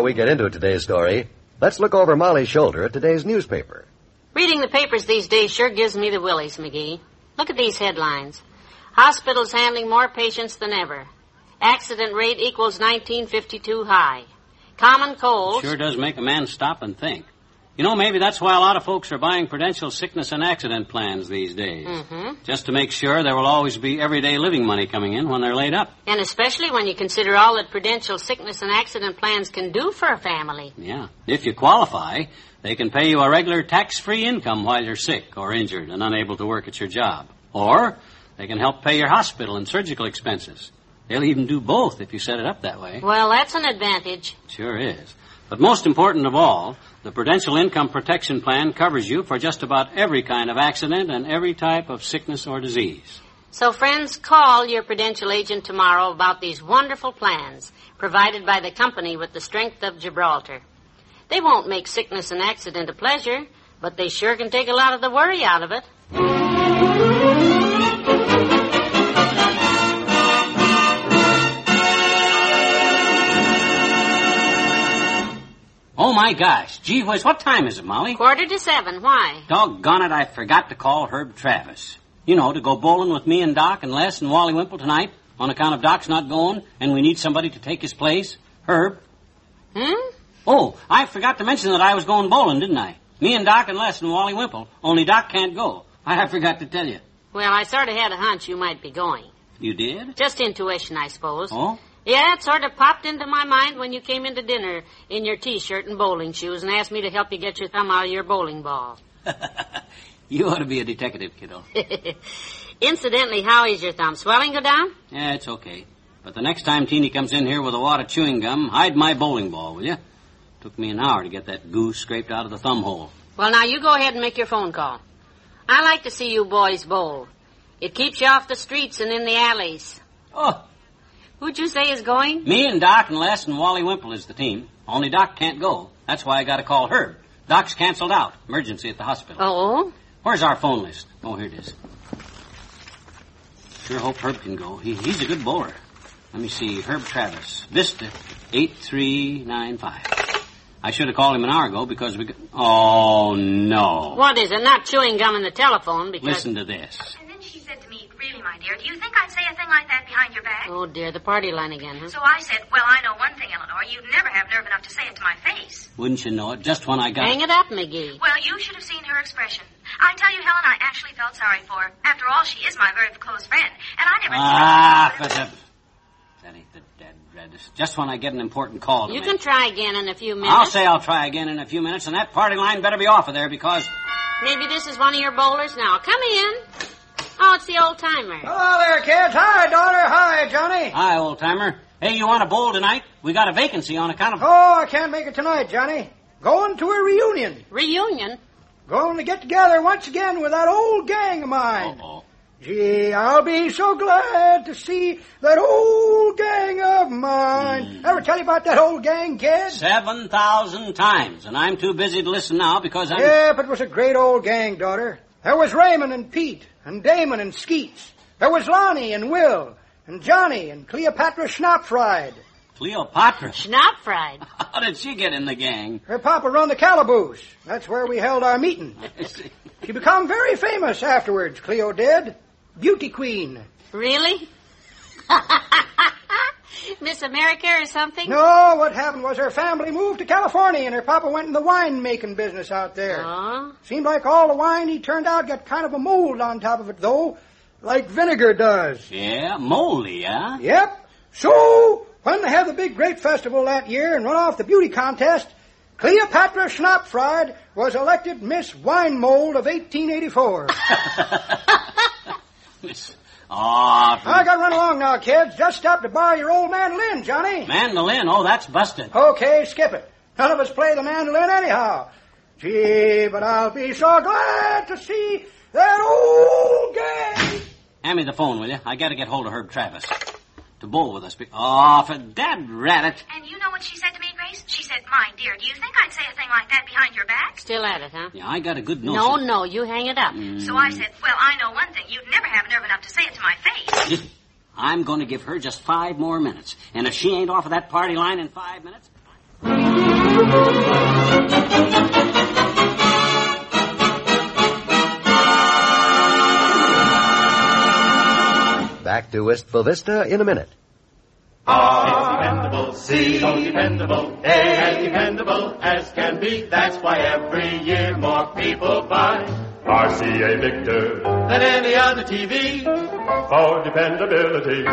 Before we get into today's story, let's look over Molly's shoulder at today's newspaper. Reading the papers these days sure gives me the willies, McGee. Look at these headlines. Hospitals handling more patients than ever. Accident rate equals 1952 high. Common cold. Sure does make a man stop and think. You know, maybe that's why a lot of folks are buying Prudential sickness and accident plans these days. Mm-hmm. Just to make sure there will always be everyday living money coming in when they're laid up. And especially when you consider all that Prudential sickness and accident plans can do for a family. Yeah. If you qualify, they can pay you a regular tax-free income while you're sick or injured and unable to work at your job. Or they can help pay your hospital and surgical expenses. They'll even do both if you set it up that way. Well, that's an advantage. Sure is. But most important of all, the Prudential Income Protection Plan covers you for just about every kind of accident and every type of sickness or disease. So, friends, call your Prudential agent tomorrow about these wonderful plans provided by the company with the strength of Gibraltar. They won't make sickness and accident a pleasure, but they sure can take a lot of the worry out of it. Oh my gosh. Gee whiz, what time is it, Molly? Quarter to seven. Why? Doggone it, I forgot to call Herb Travis. You know, to go bowling with me and Doc and Les and Wally Wimple tonight on account of Doc's not going and we need somebody to take his place. Herb. Hmm? Oh, I forgot to mention that I was going bowling, didn't I? Me and Doc and Les and Wally Wimple. Only Doc can't go. I forgot to tell you. Well, I sort of had a hunch you might be going. You did? Just intuition, I suppose. Oh? Yeah, it sort of popped into my mind when you came into dinner in your t-shirt and bowling shoes and asked me to help you get your thumb out of your bowling ball. you ought to be a detective, kiddo. Incidentally, how is your thumb? Swelling go down? Yeah, it's okay. But the next time Teeny comes in here with a wad of chewing gum, hide my bowling ball, will you? Took me an hour to get that goo scraped out of the thumb hole. Well, now you go ahead and make your phone call. I like to see you boys bowl. It keeps you off the streets and in the alleys. Oh, Who'd you say is going? me and Doc and Les and Wally Wimple is the team. Only Doc can't go. That's why I got to call Herb. Doc's canceled out. Emergency at the hospital. Oh? Where's our phone list? Oh, here it is. Sure hope Herb can go. He, he's a good bowler. Let me see. Herb Travis. Vista 8395. I should have called him an hour ago because we got... Oh, no. What is it? Not chewing gum in the telephone because... Listen to this. And then she said to me, really, my dear, do you think I'd say a thing like that behind your back? Oh, dear, the party line again, huh? So I said, well, I know one thing, Eleanor. You'd never have nerve enough to say it to my face. Wouldn't you know it? Just when I got... Hang it up, McGee. Well, you should have seen her expression. I tell you, Helen, I actually felt sorry for her. After all, she is my very close friend. And I never... Ah, for the... That ain't the dead reddest. Just when I get an important call to You make. can try again in a few minutes. I'll say I'll try again in a few minutes, and that party line better be off of there because... Maybe this is one of your bowlers now. Come in. Oh, it's the old timer. Hello there, kids. Hi, daughter. Hi, Johnny. Hi, old timer. Hey, you want a bowl tonight? We got a vacancy on account of... Oh, I can't make it tonight, Johnny. Going to a reunion. Reunion? Going to get together once again with that old gang of mine. Uh-oh. Gee, I'll be so glad to see that old gang of mine. Hmm. Ever tell you about that old gang, kid? Seven thousand times, and I'm too busy to listen now because I'm... Yep, it was a great old gang, daughter. There was Raymond and Pete, and Damon and Skeets. There was Lonnie and Will, and Johnny and Cleopatra Schnapfried. Cleopatra. Schnapp fried. How did she get in the gang? Her papa run the calaboose. That's where we held our meeting. She become very famous afterwards, Cleo did. Beauty queen. Really? Miss America or something? No, what happened was her family moved to California and her papa went in the wine making business out there. Oh? Seemed like all the wine he turned out got kind of a mold on top of it though, like vinegar does. Yeah, moldy, huh? Yep. So, when they had the big grape festival that year and run off the beauty contest, Cleopatra Schnapfried was elected Miss Wine Mold of 1884. Miss. Ah, Aw, I gotta run along now, kids. Just stop to borrow your old mandolin, Johnny. mandolin. Oh, that's busted. Okay, skip it. None of us play the mandolin anyhow. Gee, but I'll be so glad to see that old gang. Hand me the phone, will you? I gotta get hold of Herb Travis. To bowl with us. Be- oh, for dad rabbit. And you know what she said to me, Grace? She said, My dear, do you think I'd say a thing like that behind your back? Still at it, huh? Yeah, I got a good notion. No, no, you hang it up. Mm. So I said, Well, I know one thing. You'd never have nerve enough to say it to my face. I'm going to give her just five more minutes. And if she ain't off of that party line in five minutes. Back to Wistful Vista in a minute. Dependable, C, so dependable, A, as dependable as can be. That's why every year more people buy RCA Victor than any other TV for dependability.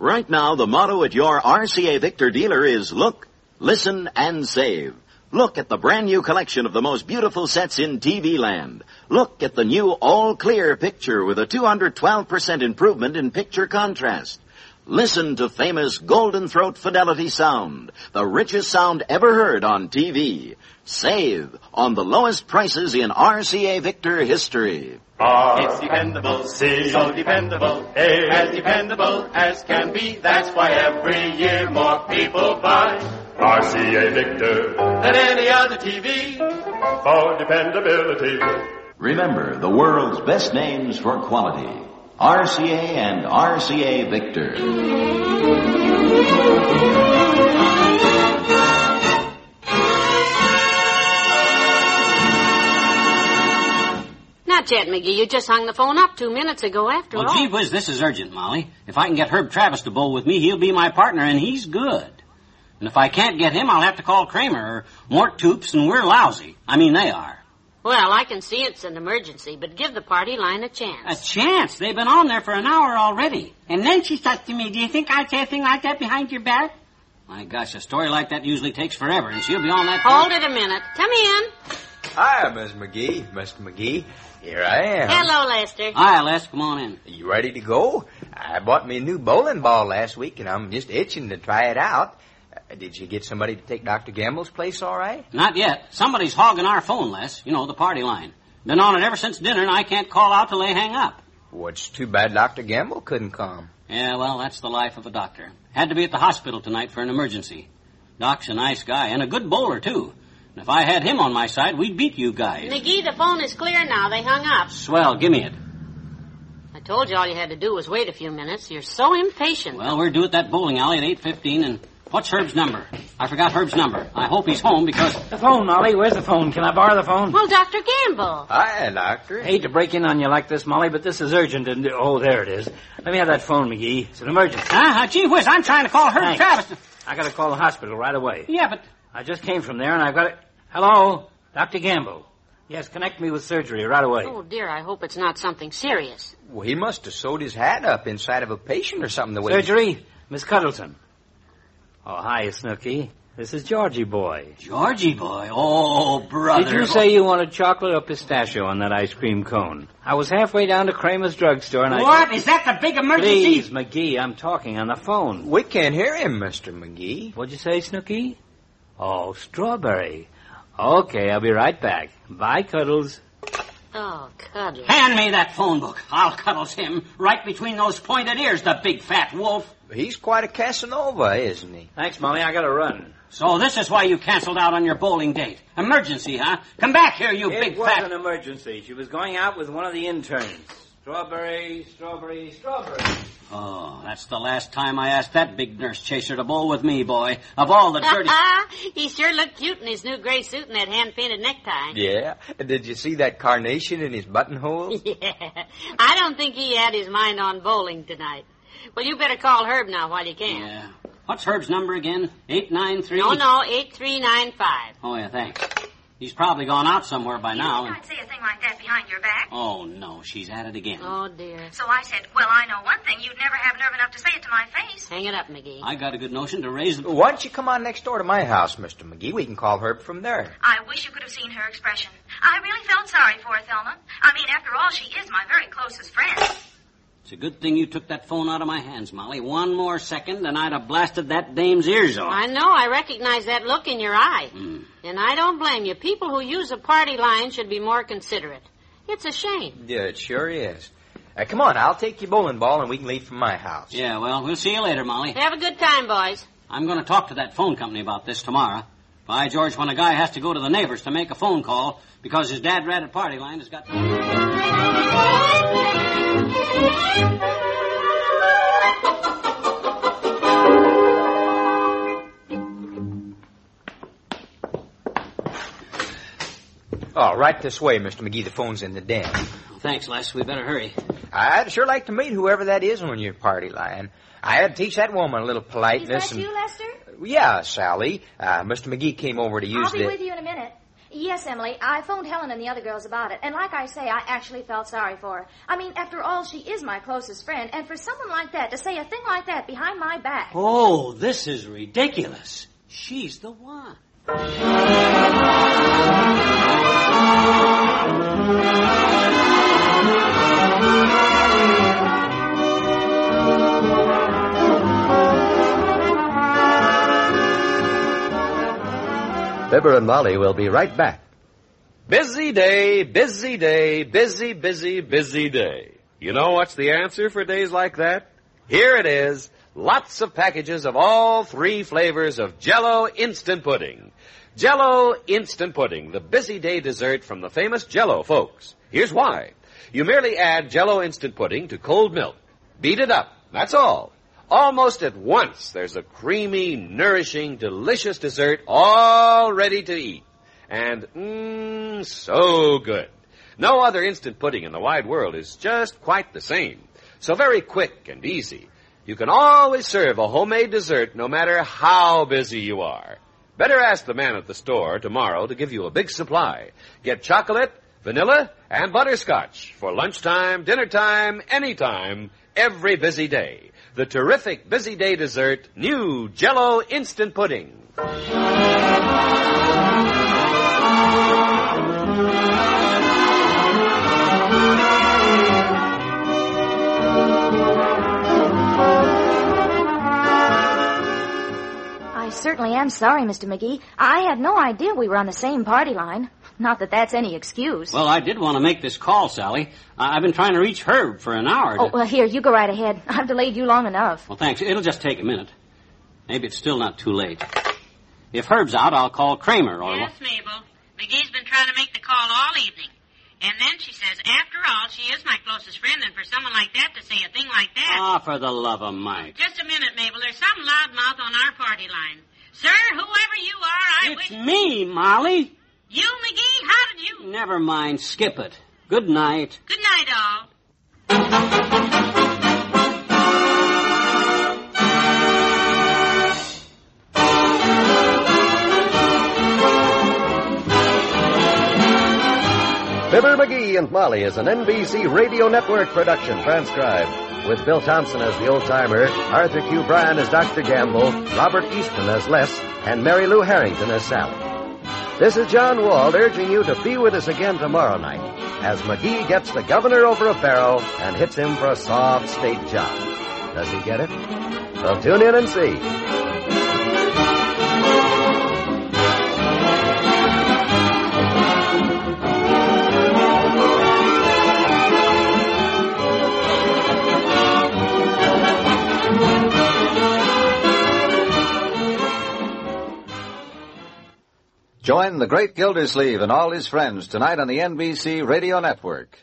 Right now, the motto at your RCA Victor dealer is look, listen, and save. Look at the brand new collection of the most beautiful sets in TV land. Look at the new all clear picture with a 212% improvement in picture contrast. Listen to famous Golden Throat Fidelity Sound, the richest sound ever heard on TV. Save on the lowest prices in RCA Victor history. R, it's dependable, C, so dependable, A, as dependable as can be. That's why every year more people buy RCA Victor than any other TV for dependability. Remember the world's best names for quality. RCA and RCA Victor. Not yet, McGee. You just hung the phone up two minutes ago after Well, all. gee whiz, this is urgent, Molly. If I can get Herb Travis to bowl with me, he'll be my partner, and he's good. And if I can't get him, I'll have to call Kramer or Mort Toops, and we're lousy. I mean, they are. Well, I can see it's an emergency, but give the party line a chance. A chance. chance. They've been on there for an hour already. And then she said to me, do you think I'd say a thing like that behind your back? My gosh, a story like that usually takes forever, and she'll be on that Hold phone. it a minute. Come in. Hi, Miss McGee. Mr. McGee. Here I am. Hello, Lester. Hi, Les, come on in. Are You ready to go? I bought me a new bowling ball last week, and I'm just itching to try it out. Did you get somebody to take Dr. Gamble's place all right? Not yet. Somebody's hogging our phone, Les. You know, the party line. Been on it ever since dinner, and I can't call out till they hang up. Well, it's too bad Dr. Gamble couldn't come. Yeah, well, that's the life of a doctor. Had to be at the hospital tonight for an emergency. Doc's a nice guy, and a good bowler, too. And if I had him on my side, we'd beat you guys. McGee, the phone is clear now. They hung up. Swell, give me it. I told you all you had to do was wait a few minutes. You're so impatient. Well, we're due at that bowling alley at 8.15, and what's Herb's number? I forgot Herb's number. I hope he's home because... The phone, Molly. Where's the phone? Can I borrow the phone? Well, Dr. Gamble. Hi, Doctor. hate to break in on you like this, Molly, but this is urgent. And oh, there it is. Let me have that phone, McGee. It's an emergency. Ah, gee whiz, I'm trying to call Herb Thanks. Travis. I got to call the hospital right away. Yeah, but... I just came from there, and I've got it. Hello, Doctor Gamble. Yes, connect me with surgery right away. Oh, dear, I hope it's not something serious. Well, he must have sewed his hat up inside of a patient or something the way... Surgery, Miss Cuddleton. Oh, hi, Snooky. This is Georgie boy. Georgie boy, oh, brother. Did you say you wanted chocolate or pistachio on that ice cream cone? I was halfway down to Kramer's drugstore, and I. What? Is that the big emergency? Please, McGee, I'm talking on the phone. We can't hear him, Mr. McGee. What'd you say, Snooky? Oh, strawberry. Okay, I'll be right back. Bye, Cuddles. Oh, cuddle. Hand me that phone book. I'll cuddles him right between those pointed ears, the big fat wolf. He's quite a Casanova, isn't he? Thanks, Molly. I gotta run. So this is why you canceled out on your bowling date. Emergency, huh? Come back here, you it big was fat... an emergency. She was going out with one of the interns. Strawberry, strawberry, strawberry. Oh, that's the last time I asked that big nurse chaser to bowl with me, boy. Of all the dirty... he sure looked cute in his new gray suit and that hand-painted necktie. Yeah. Did you see that carnation in his buttonhole? Yeah. I don't think he had his mind on bowling tonight. Well, you better call Herb now while you can. Yeah. What's Herb's number again? 893? No, no, 8395. Oh, yeah, thanks. He's probably gone out somewhere by now. I'd not say a thing like that behind your back. Oh, no, she's at it again. Oh, dear. So I said, well, I know one thing. You'd never have nerve enough to say it to my face. Hang it up, McGee. I got a good notion to raise the... Why don't you come on next door to my house, Mr. McGee? We can call Herb from there. I wish you could have seen her expression. I really felt sorry for her, Thelma. I mean, after all, she is my very closest friend. It's a good thing you took that phone out of my hands, Molly. One more second, and I'd have blasted that dame's ears off. I know. I recognize that look in your eye. Hmm. And I don't blame you. People who use a party line should be more considerate. It's a shame. Yeah, it sure is. Uh, come on, I'll take your bowling ball and we can leave from my house. Yeah, well, we'll see you later, Molly. Have a good time, boys. I'm going to talk to that phone company about this tomorrow. By George, when a guy has to go to the neighbors to make a phone call because his dad ran a party line has got... Oh, right this way, Mr. McGee. The phone's in the den. Thanks, Les. We better hurry. I'd sure like to meet whoever that is on your party line. I had to teach that woman a little politeness. Is that and... you, Lester? Yeah, Sally. Uh, Mr. McGee came over to use I'll be the. with you in a minute. Yes, Emily. I phoned Helen and the other girls about it, and like I say, I actually felt sorry for her. I mean, after all, she is my closest friend, and for someone like that to say a thing like that behind my back. Oh, this is ridiculous. She's the one. Fibber and Molly will be right back. Busy day, busy day, busy, busy, busy day. You know what's the answer for days like that? Here it is. Lots of packages of all three flavors of Jello Instant Pudding. Jello Instant Pudding, the busy day dessert from the famous Jello folks. Here's why. You merely add Jello Instant Pudding to cold milk. Beat it up. That's all. Almost at once, there's a creamy, nourishing, delicious dessert all ready to eat. And, mmm, so good. No other instant pudding in the wide world is just quite the same. So very quick and easy. You can always serve a homemade dessert no matter how busy you are. Better ask the man at the store tomorrow to give you a big supply. Get chocolate, vanilla, and butterscotch for lunchtime, dinner time, anytime, every busy day. The terrific busy day dessert, new Jello Instant Pudding. I certainly am sorry, Mr. McGee. I had no idea we were on the same party line. Not that that's any excuse. Well, I did want to make this call, Sally. I- I've been trying to reach Herb for an hour. to- Oh, well, here, you go right ahead. I've delayed you long enough. Well, thanks. It'll just take a minute. Maybe it's still not too late. If Herb's out, I'll call Kramer or... Yes, Mabel. McGee's been trying to make the call all evening. And then she says, after all, she is my closest friend, and for someone like that to say a thing like that. Ah, for the love of Mike. Just a minute, Mabel. There's some loudmouth on our party line. Sir, whoever you are, I It's wish... me, Molly. You, McGee? How did you... Never mind. Skip it. Good night. Good night, all. Fibber McGee and Molly is an NBC Radio Network production transcribed. With Bill Thompson as the old timer, Arthur Q. Bryan as Dr. Gamble, Robert Easton as Les, and Mary Lou Harrington as Sally. This is John Wald urging you to be with us again tomorrow night as McGee gets the governor over a barrel and hits him for a soft state job. Does he get it? Well, tune in and see. Join the great Gildersleeve and all his friends tonight on the NBC Radio Network.